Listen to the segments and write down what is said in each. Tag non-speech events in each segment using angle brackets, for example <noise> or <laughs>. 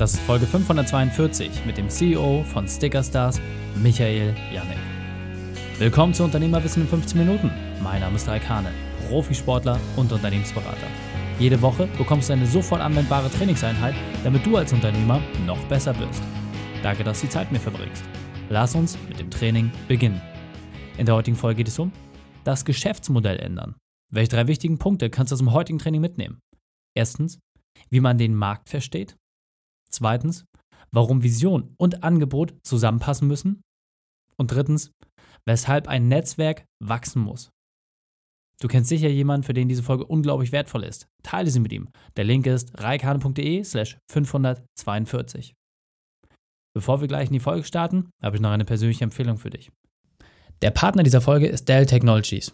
Das ist Folge 542 mit dem CEO von Stickerstars, Michael Janek. Willkommen zu Unternehmerwissen in 15 Minuten. Mein Name ist Raikane, Profisportler und Unternehmensberater. Jede Woche bekommst du eine sofort anwendbare Trainingseinheit, damit du als Unternehmer noch besser wirst. Danke, dass du die Zeit mir verbringst. Lass uns mit dem Training beginnen. In der heutigen Folge geht es um das Geschäftsmodell ändern. Welche drei wichtigen Punkte kannst du aus dem heutigen Training mitnehmen? Erstens, wie man den Markt versteht. Zweitens, warum Vision und Angebot zusammenpassen müssen. Und drittens, weshalb ein Netzwerk wachsen muss. Du kennst sicher jemanden, für den diese Folge unglaublich wertvoll ist. Teile sie mit ihm. Der Link ist reikane.de slash 542. Bevor wir gleich in die Folge starten, habe ich noch eine persönliche Empfehlung für dich. Der Partner dieser Folge ist Dell Technologies.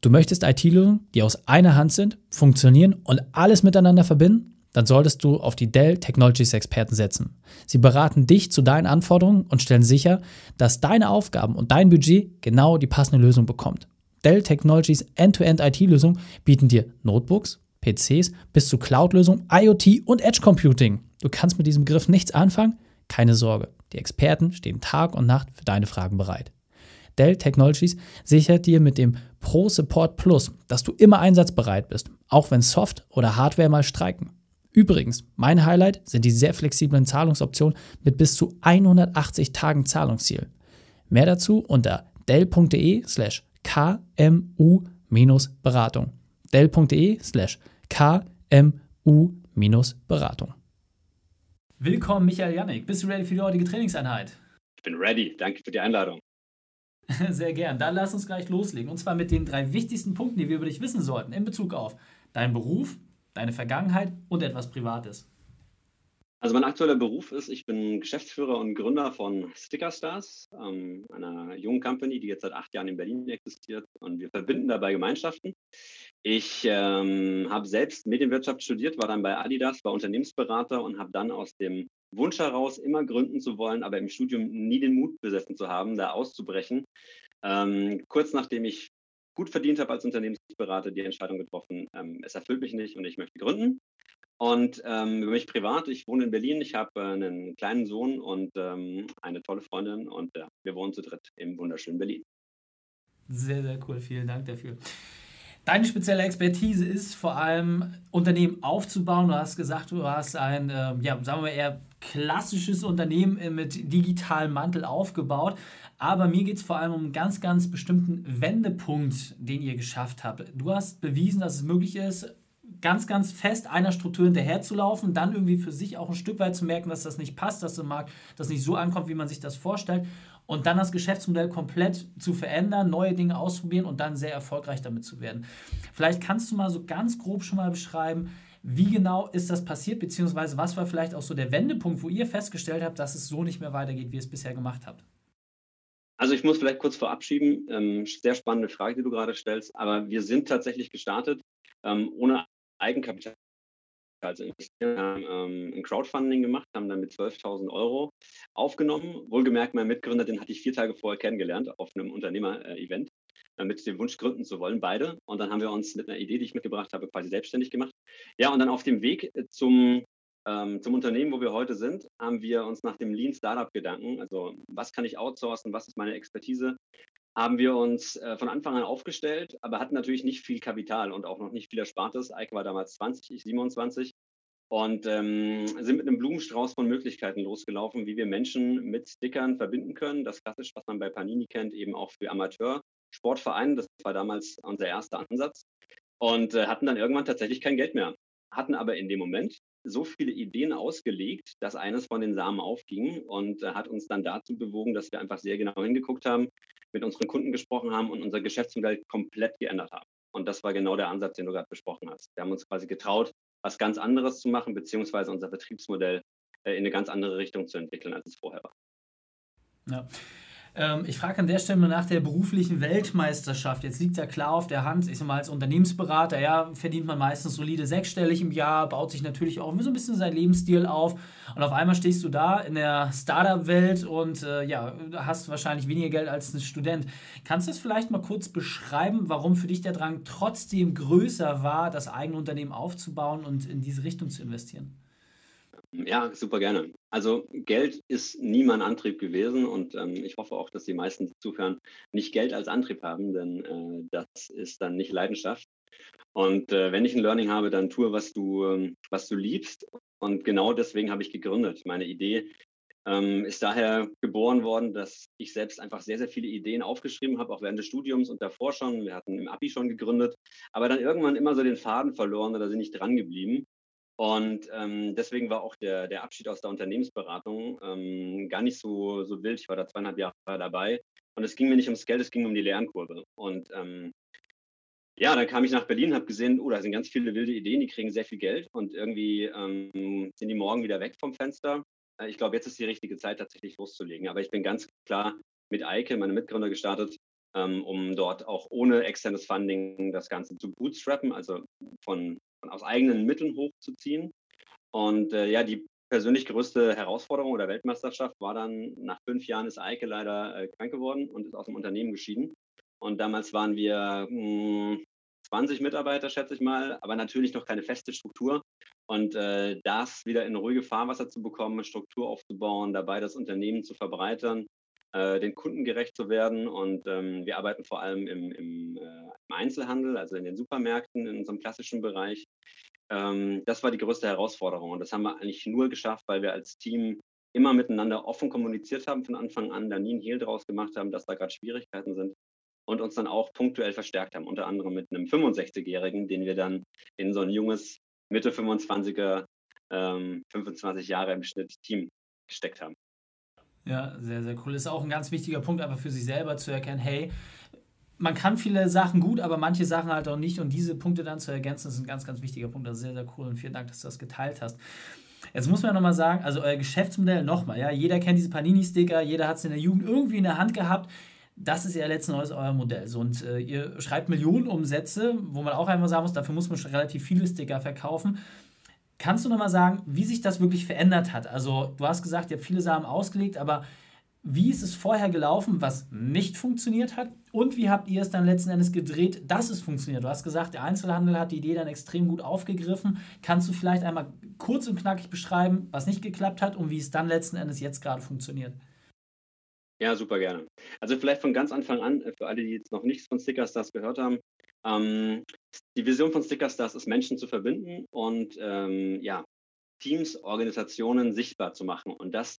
Du möchtest IT-Lösungen, die aus einer Hand sind, funktionieren und alles miteinander verbinden? Dann solltest du auf die Dell Technologies Experten setzen. Sie beraten dich zu deinen Anforderungen und stellen sicher, dass deine Aufgaben und dein Budget genau die passende Lösung bekommt. Dell Technologies End-to-End IT-Lösungen bieten dir Notebooks, PCs bis zu Cloud-Lösungen, IoT und Edge Computing. Du kannst mit diesem Begriff nichts anfangen? Keine Sorge. Die Experten stehen Tag und Nacht für deine Fragen bereit. Dell Technologies sichert dir mit dem Pro Support Plus, dass du immer einsatzbereit bist, auch wenn Soft- oder Hardware mal streiken. Übrigens, mein Highlight sind die sehr flexiblen Zahlungsoptionen mit bis zu 180 Tagen Zahlungsziel. Mehr dazu unter dell.de slash kmu-beratung. dell.de slash kmu-beratung. Willkommen, Michael Janik. Bist du ready für die heutige Trainingseinheit? Ich bin ready. Danke für die Einladung. <laughs> Sehr gern. Dann lass uns gleich loslegen. Und zwar mit den drei wichtigsten Punkten, die wir über dich wissen sollten in Bezug auf deinen Beruf, deine Vergangenheit und etwas Privates. Also mein aktueller Beruf ist, ich bin Geschäftsführer und Gründer von Stickerstars, ähm, einer jungen Company, die jetzt seit acht Jahren in Berlin existiert und wir verbinden dabei Gemeinschaften. Ich ähm, habe selbst Medienwirtschaft studiert, war dann bei Adidas, war Unternehmensberater und habe dann aus dem Wunsch heraus, immer gründen zu wollen, aber im Studium nie den Mut besessen zu haben, da auszubrechen. Ähm, kurz nachdem ich gut verdient habe als Unternehmensberater, die Entscheidung getroffen, ähm, es erfüllt mich nicht und ich möchte gründen. Und ähm, über mich privat, ich wohne in Berlin, ich habe äh, einen kleinen Sohn und ähm, eine tolle Freundin und äh, wir wohnen zu dritt im wunderschönen Berlin. Sehr, sehr cool, vielen Dank dafür. Deine spezielle Expertise ist vor allem, Unternehmen aufzubauen. Du hast gesagt, du hast ein, äh, ja, sagen wir eher klassisches Unternehmen mit digitalem Mantel aufgebaut. Aber mir geht es vor allem um einen ganz, ganz bestimmten Wendepunkt, den ihr geschafft habt. Du hast bewiesen, dass es möglich ist, ganz, ganz fest einer Struktur hinterherzulaufen, dann irgendwie für sich auch ein Stück weit zu merken, dass das nicht passt, dass im Markt das nicht so ankommt, wie man sich das vorstellt. Und dann das Geschäftsmodell komplett zu verändern, neue Dinge ausprobieren und dann sehr erfolgreich damit zu werden. Vielleicht kannst du mal so ganz grob schon mal beschreiben, wie genau ist das passiert, beziehungsweise was war vielleicht auch so der Wendepunkt, wo ihr festgestellt habt, dass es so nicht mehr weitergeht, wie ihr es bisher gemacht habt? Also ich muss vielleicht kurz vorab schieben, ähm, sehr spannende Frage, die du gerade stellst, aber wir sind tatsächlich gestartet ähm, ohne Eigenkapital investieren. Wir haben ähm, ein Crowdfunding gemacht, haben dann mit 12.000 Euro aufgenommen. Wohlgemerkt, mein Mitgründer, den hatte ich vier Tage vorher kennengelernt auf einem Unternehmer-Event, äh, mit dem Wunsch gründen zu wollen, beide. Und dann haben wir uns mit einer Idee, die ich mitgebracht habe, quasi selbstständig gemacht. Ja, und dann auf dem Weg zum ähm, zum Unternehmen, wo wir heute sind, haben wir uns nach dem Lean Startup Gedanken, also was kann ich outsourcen, was ist meine Expertise, haben wir uns äh, von Anfang an aufgestellt, aber hatten natürlich nicht viel Kapital und auch noch nicht viel Erspartes. Eike war damals 20, ich 27 und ähm, sind mit einem Blumenstrauß von Möglichkeiten losgelaufen, wie wir Menschen mit Stickern verbinden können. Das klassisch, was man bei Panini kennt, eben auch für Amateur-Sportvereine. Das war damals unser erster Ansatz und äh, hatten dann irgendwann tatsächlich kein Geld mehr. Hatten aber in dem Moment so viele Ideen ausgelegt, dass eines von den Samen aufging und äh, hat uns dann dazu bewogen, dass wir einfach sehr genau hingeguckt haben, mit unseren Kunden gesprochen haben und unser Geschäftsmodell komplett geändert haben. Und das war genau der Ansatz, den du gerade besprochen hast. Wir haben uns quasi getraut, was ganz anderes zu machen, beziehungsweise unser Betriebsmodell äh, in eine ganz andere Richtung zu entwickeln, als es vorher war. Ja. Ähm, ich frage an der Stelle mal nach der beruflichen Weltmeisterschaft. Jetzt liegt ja klar auf der Hand, ich sag mal, als Unternehmensberater, ja, verdient man meistens solide sechsstellig im Jahr, baut sich natürlich auch so ein bisschen sein Lebensstil auf. Und auf einmal stehst du da in der Startup-Welt und äh, ja, hast wahrscheinlich weniger Geld als ein Student. Kannst du das vielleicht mal kurz beschreiben, warum für dich der Drang trotzdem größer war, das eigene Unternehmen aufzubauen und in diese Richtung zu investieren? Ja, super gerne. Also Geld ist nie mein Antrieb gewesen und ähm, ich hoffe auch, dass die meisten, zuhören, nicht Geld als Antrieb haben, denn äh, das ist dann nicht Leidenschaft. Und äh, wenn ich ein Learning habe, dann tue, was du, ähm, was du liebst. Und genau deswegen habe ich gegründet. Meine Idee ähm, ist daher geboren worden, dass ich selbst einfach sehr, sehr viele Ideen aufgeschrieben habe, auch während des Studiums und davor schon. Wir hatten im Abi schon gegründet, aber dann irgendwann immer so den Faden verloren oder sind nicht dran geblieben. Und ähm, deswegen war auch der, der Abschied aus der Unternehmensberatung ähm, gar nicht so, so wild. Ich war da zweieinhalb Jahre dabei und es ging mir nicht ums Geld, es ging um die Lernkurve. Und ähm, ja, dann kam ich nach Berlin, habe gesehen, oh, da sind ganz viele wilde Ideen, die kriegen sehr viel Geld und irgendwie ähm, sind die morgen wieder weg vom Fenster. Äh, ich glaube, jetzt ist die richtige Zeit, tatsächlich loszulegen. Aber ich bin ganz klar mit Eike, meinem Mitgründer, gestartet, ähm, um dort auch ohne externes Funding das Ganze zu bootstrappen, also von von aus eigenen Mitteln hochzuziehen. Und äh, ja, die persönlich größte Herausforderung oder Weltmeisterschaft war dann, nach fünf Jahren ist Eike leider äh, krank geworden und ist aus dem Unternehmen geschieden. Und damals waren wir mh, hm, 20 Mitarbeiter, schätze ich mal, aber natürlich noch keine feste Struktur. Und äh, das wieder in ruhige Fahrwasser zu bekommen, Struktur aufzubauen, dabei das Unternehmen zu verbreitern, äh, den Kunden gerecht zu werden. Und ähm, wir arbeiten vor allem im, im, äh, im, Einzelhandel, also in den Supermärkten, in unserem klassischen Bereich. Ähm, das war die größte Herausforderung. Und das haben wir eigentlich nur geschafft, weil wir als Team immer miteinander offen kommuniziert haben von Anfang an, da nie ein Hehl draus gemacht haben, dass da gerade Schwierigkeiten sind und uns dann auch punktuell verstärkt haben, unter anderem mit einem 65-Jährigen, den wir dann in so ein junges Mitte 25er, ähm, 25 Jahre im Schnitt Team gesteckt haben. Ja, sehr, sehr cool. Ist auch ein ganz wichtiger Punkt, einfach für sich selber zu erkennen, hey, man kann viele Sachen gut, aber manche Sachen halt auch nicht. Und diese Punkte dann zu ergänzen, ist ein ganz, ganz wichtiger Punkt. Das ist sehr, sehr cool und vielen Dank, dass du das geteilt hast. Jetzt muss man nochmal sagen, also euer Geschäftsmodell nochmal, ja, jeder kennt diese Panini-Sticker, jeder hat es in der Jugend irgendwie in der Hand gehabt. Das ist ja letzten Endes euer Modell. So, und äh, ihr schreibt Millionenumsätze, wo man auch einfach sagen muss, dafür muss man schon relativ viele Sticker verkaufen. Kannst du nochmal sagen, wie sich das wirklich verändert hat? Also, du hast gesagt, ihr habt viele Samen ausgelegt, aber wie ist es vorher gelaufen, was nicht funktioniert hat? Und wie habt ihr es dann letzten Endes gedreht, dass es funktioniert? Du hast gesagt, der Einzelhandel hat die Idee dann extrem gut aufgegriffen. Kannst du vielleicht einmal kurz und knackig beschreiben, was nicht geklappt hat und wie es dann letzten Endes jetzt gerade funktioniert? Ja, super gerne. Also vielleicht von ganz Anfang an, äh, für alle, die jetzt noch nichts von Stickerstars gehört haben, ähm, die Vision von Stickerstars ist, Menschen zu verbinden und ähm, ja, Teams, Organisationen sichtbar zu machen und das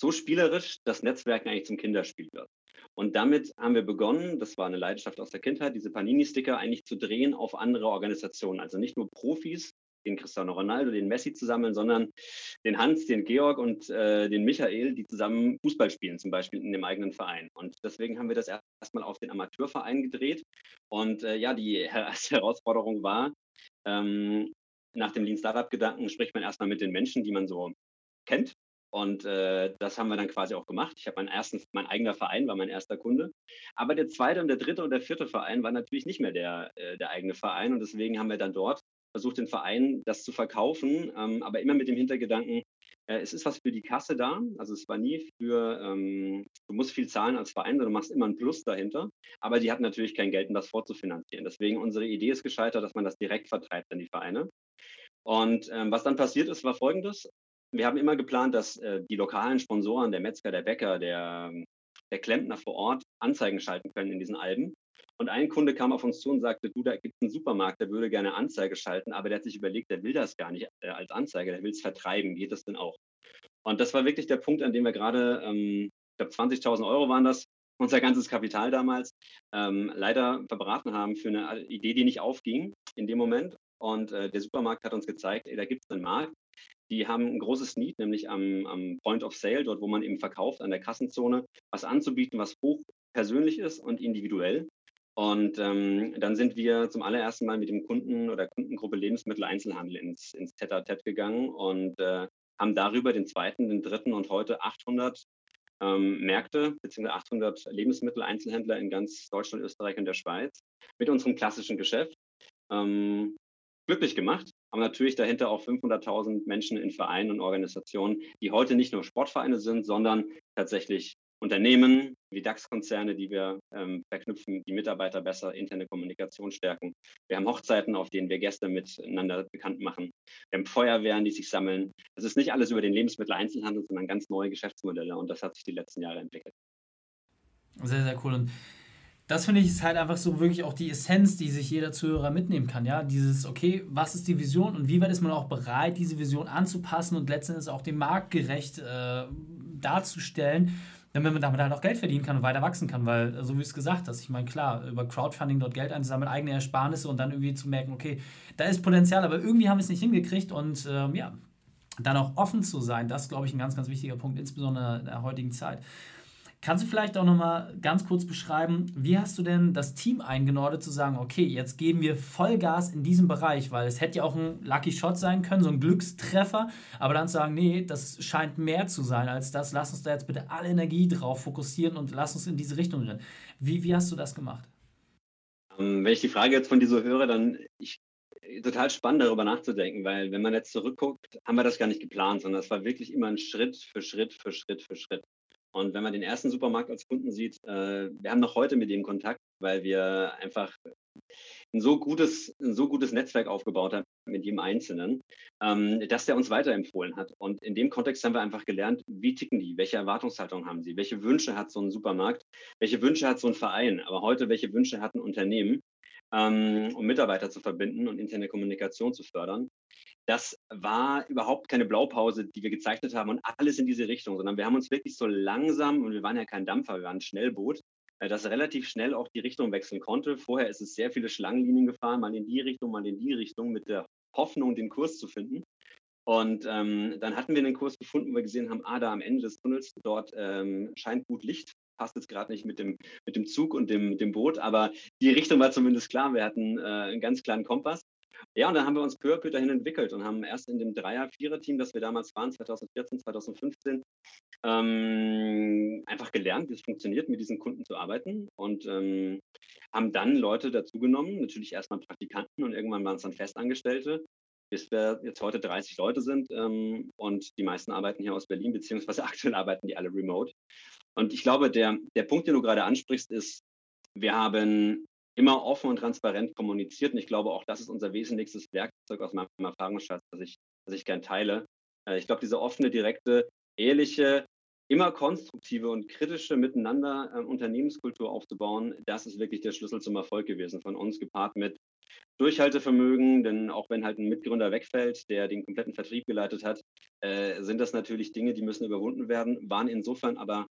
so spielerisch, dass Netzwerken eigentlich zum Kinderspiel wird. Und damit haben wir begonnen, das war eine Leidenschaft aus der Kindheit, diese Panini-Sticker eigentlich zu drehen auf andere Organisationen. Also nicht nur Profis, den Cristiano Ronaldo, den Messi zu sammeln, sondern den Hans, den Georg und äh, den Michael, die zusammen Fußball spielen, zum Beispiel in dem eigenen Verein. Und deswegen haben wir das erstmal auf den Amateurverein gedreht. Und äh, ja, die <laughs> erste Herausforderung war, ähm, nach dem Lean Startup-Gedanken spricht man erstmal mit den Menschen, die man so kennt. Und äh, das haben wir dann quasi auch gemacht. Ich habe meinen ersten, mein eigener Verein war mein erster Kunde. Aber der zweite und der dritte und der vierte Verein war natürlich nicht mehr der, äh, der eigene Verein. Und deswegen haben wir dann dort versucht, den Verein das zu verkaufen, ähm, aber immer mit dem Hintergedanken, äh, es ist was für die Kasse da. Also es war nie für, ähm, du musst viel zahlen als Verein, du machst immer ein Plus dahinter. Aber die hatten natürlich kein Geld, um das vorzufinanzieren. Deswegen unsere Idee ist gescheitert, dass man das direkt vertreibt an die Vereine. Und ähm, was dann passiert ist, war folgendes. Wir haben immer geplant, dass äh, die lokalen Sponsoren, der Metzger, der Bäcker, der, der Klempner vor Ort Anzeigen schalten können in diesen Alben. Und ein Kunde kam auf uns zu und sagte, du, da gibt es einen Supermarkt, der würde gerne Anzeige schalten, aber der hat sich überlegt, der will das gar nicht äh, als Anzeige, der will es vertreiben. Geht das denn auch? Und das war wirklich der Punkt, an dem wir gerade, ähm, ich glaube 20.000 Euro waren das, unser ganzes Kapital damals, ähm, leider verbraten haben für eine Idee, die nicht aufging in dem Moment. Und äh, der Supermarkt hat uns gezeigt, ey, da gibt es einen Markt. Die haben ein großes Need, nämlich am, am Point of Sale, dort wo man eben verkauft, an der Kassenzone, was anzubieten, was hoch persönlich ist und individuell. Und ähm, dann sind wir zum allerersten Mal mit dem Kunden oder Kundengruppe Lebensmitteleinzelhandel ins, ins Tete-a-Tete gegangen und äh, haben darüber den zweiten, den dritten und heute 800 ähm, Märkte bzw. 800 Lebensmitteleinzelhändler in ganz Deutschland, Österreich und der Schweiz mit unserem klassischen Geschäft ähm, glücklich gemacht. Haben natürlich dahinter auch 500.000 Menschen in Vereinen und Organisationen, die heute nicht nur Sportvereine sind, sondern tatsächlich Unternehmen wie DAX-Konzerne, die wir ähm, verknüpfen, die Mitarbeiter besser, interne Kommunikation stärken. Wir haben Hochzeiten, auf denen wir Gäste miteinander bekannt machen. Wir haben Feuerwehren, die sich sammeln. Es ist nicht alles über den Lebensmitteleinzelhandel, sondern ganz neue Geschäftsmodelle und das hat sich die letzten Jahre entwickelt. Sehr, sehr cool. Und das finde ich ist halt einfach so wirklich auch die Essenz, die sich jeder Zuhörer mitnehmen kann. Ja, dieses, okay, was ist die Vision und wie weit ist man auch bereit, diese Vision anzupassen und letztendlich auch dem Markt gerecht äh, darzustellen, damit man damit halt auch Geld verdienen kann und weiter wachsen kann. Weil, so wie es gesagt hast, ich meine, klar, über Crowdfunding dort Geld einzusammeln, eigene Ersparnisse und dann irgendwie zu merken, okay, da ist Potenzial, aber irgendwie haben wir es nicht hingekriegt und ähm, ja, dann auch offen zu sein, das glaube ich ein ganz, ganz wichtiger Punkt, insbesondere in der heutigen Zeit. Kannst du vielleicht auch nochmal ganz kurz beschreiben, wie hast du denn das Team eingenordet, zu sagen, okay, jetzt geben wir Vollgas in diesem Bereich, weil es hätte ja auch ein Lucky Shot sein können, so ein Glückstreffer, aber dann zu sagen, nee, das scheint mehr zu sein als das, lass uns da jetzt bitte alle Energie drauf fokussieren und lass uns in diese Richtung rennen. Wie, wie hast du das gemacht? Ähm, wenn ich die Frage jetzt von dir so höre, dann ich, total spannend darüber nachzudenken, weil wenn man jetzt zurückguckt, haben wir das gar nicht geplant, sondern es war wirklich immer ein Schritt für Schritt für Schritt für Schritt. Und wenn man den ersten Supermarkt als Kunden sieht, äh, wir haben noch heute mit dem Kontakt, weil wir einfach ein so gutes, ein so gutes Netzwerk aufgebaut haben mit jedem Einzelnen, ähm, dass der uns weiterempfohlen hat. Und in dem Kontext haben wir einfach gelernt, wie ticken die, welche Erwartungshaltung haben sie, welche Wünsche hat so ein Supermarkt, welche Wünsche hat so ein Verein, aber heute, welche Wünsche hat ein Unternehmen, ähm, um Mitarbeiter zu verbinden und interne Kommunikation zu fördern das war überhaupt keine Blaupause, die wir gezeichnet haben und alles in diese Richtung, sondern wir haben uns wirklich so langsam, und wir waren ja kein Dampfer, wir waren ein Schnellboot, äh, das relativ schnell auch die Richtung wechseln konnte. Vorher ist es sehr viele Schlangenlinien gefahren, mal in die Richtung, mal in die Richtung, mit der Hoffnung, den Kurs zu finden. Und ähm, dann hatten wir einen Kurs gefunden, wo wir gesehen haben, ah, da am Ende des Tunnels, dort ähm, scheint gut Licht. Passt jetzt gerade nicht mit dem, mit dem Zug und dem, dem Boot, aber die Richtung war zumindest klar. Wir hatten äh, einen ganz kleinen Kompass ja, und dann haben wir uns peu à peu dahin entwickelt und haben erst in dem Dreier-Vierer-Team, das wir damals waren, 2014, 2015, ähm, einfach gelernt, wie es funktioniert, mit diesen Kunden zu arbeiten und ähm, haben dann Leute dazugenommen, natürlich erstmal Praktikanten und irgendwann waren es dann Festangestellte, bis wir jetzt heute 30 Leute sind ähm, und die meisten arbeiten hier aus Berlin, beziehungsweise <laughs> aktuell arbeiten die alle remote. Und ich glaube, der, der Punkt, den du gerade ansprichst, ist, wir haben immer offen und transparent kommuniziert. Und ich glaube, auch das ist unser wesentlichstes Werkzeug aus meinem Erfahrungsschatz, das ich, das ich gern teile. Äh, ich glaube, diese offene, direkte, ehrliche, immer konstruktive und kritische Miteinander äh, Unternehmenskultur aufzubauen, das ist wirklich der Schlüssel zum Erfolg gewesen. Von uns gepaart mit Durchhaltevermögen, denn auch wenn halt ein Mitgründer wegfällt, der den kompletten Vertrieb geleitet hat, äh, sind das natürlich Dinge, die müssen überwunden werden, waren insofern aber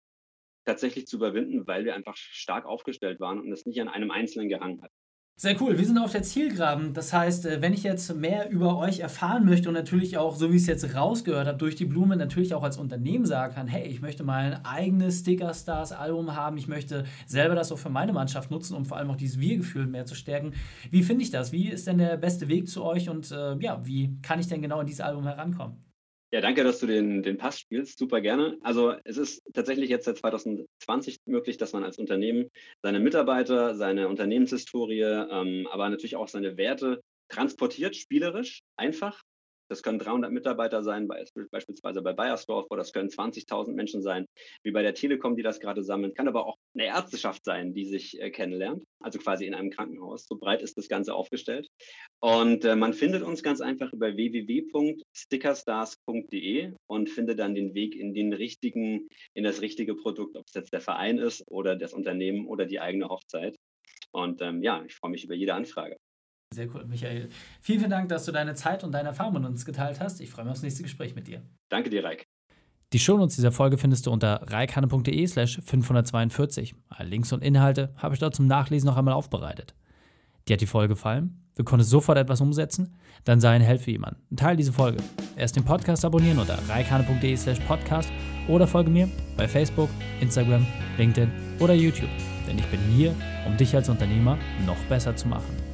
tatsächlich zu überwinden, weil wir einfach stark aufgestellt waren und es nicht an einem Einzelnen gehangen hat. Sehr cool. Wir sind auf der Zielgraben. Das heißt, äh, wenn ich jetzt mehr über euch erfahren möchte und natürlich auch, so wie ich es jetzt rausgehört habe, durch die Blume natürlich auch als Unternehmen sagen kann, hey, ich möchte mal ein eigenes Sticker Stars Album haben, ich möchte selber das auch für meine Mannschaft nutzen, um vor allem auch dieses Wir-Gefühl mehr zu stärken. Wie finde ich das? Wie ist denn der beste Weg zu euch und äh, ja, wie kann ich denn genau in dieses Album herankommen? Ja, danke, dass du den, den Pass spielst. Super gerne. Also es ist tatsächlich jetzt seit 2020 möglich, dass man als Unternehmen seine Mitarbeiter, seine Unternehmenshistorie, ähm, aber natürlich auch seine Werte transportiert, spielerisch, einfach das können 300 Mitarbeiter sein, beispielsweise bei Bayersdorf, oder das können 20.000 Menschen sein, wie bei der Telekom, die das gerade sammeln. Kann aber auch eine Ärzteschaft sein, die sich äh, kennenlernt, also quasi in einem Krankenhaus. So breit ist das Ganze aufgestellt. Und äh, man findet uns ganz einfach über www.stickerstars.de und findet dann den Weg in den richtigen, in das richtige Produkt, ob es jetzt der Verein ist oder das Unternehmen oder die eigene Hochzeit. Und ähm, ja, ich freue mich über jede Anfrage. Sehr cool, Michael. Vielen, vielen Dank, dass du deine Zeit und deine Erfahrungen mit uns geteilt hast. Ich freue mich aufs nächste Gespräch mit dir. Danke dir, Reik. Die Shownotes dieser Folge findest du unter reikhanne.de slash 542. Alle Links und Inhalte habe ich dort zum Nachlesen noch einmal aufbereitet. Dir hat die Folge gefallen? Du konntest sofort etwas umsetzen? Dann sei ein Held für jemanden. Teil diese Folge. Erst den Podcast abonnieren unter reikhanne.de slash podcast oder folge mir bei Facebook, Instagram, LinkedIn oder YouTube. Denn ich bin hier, um dich als Unternehmer noch besser zu machen.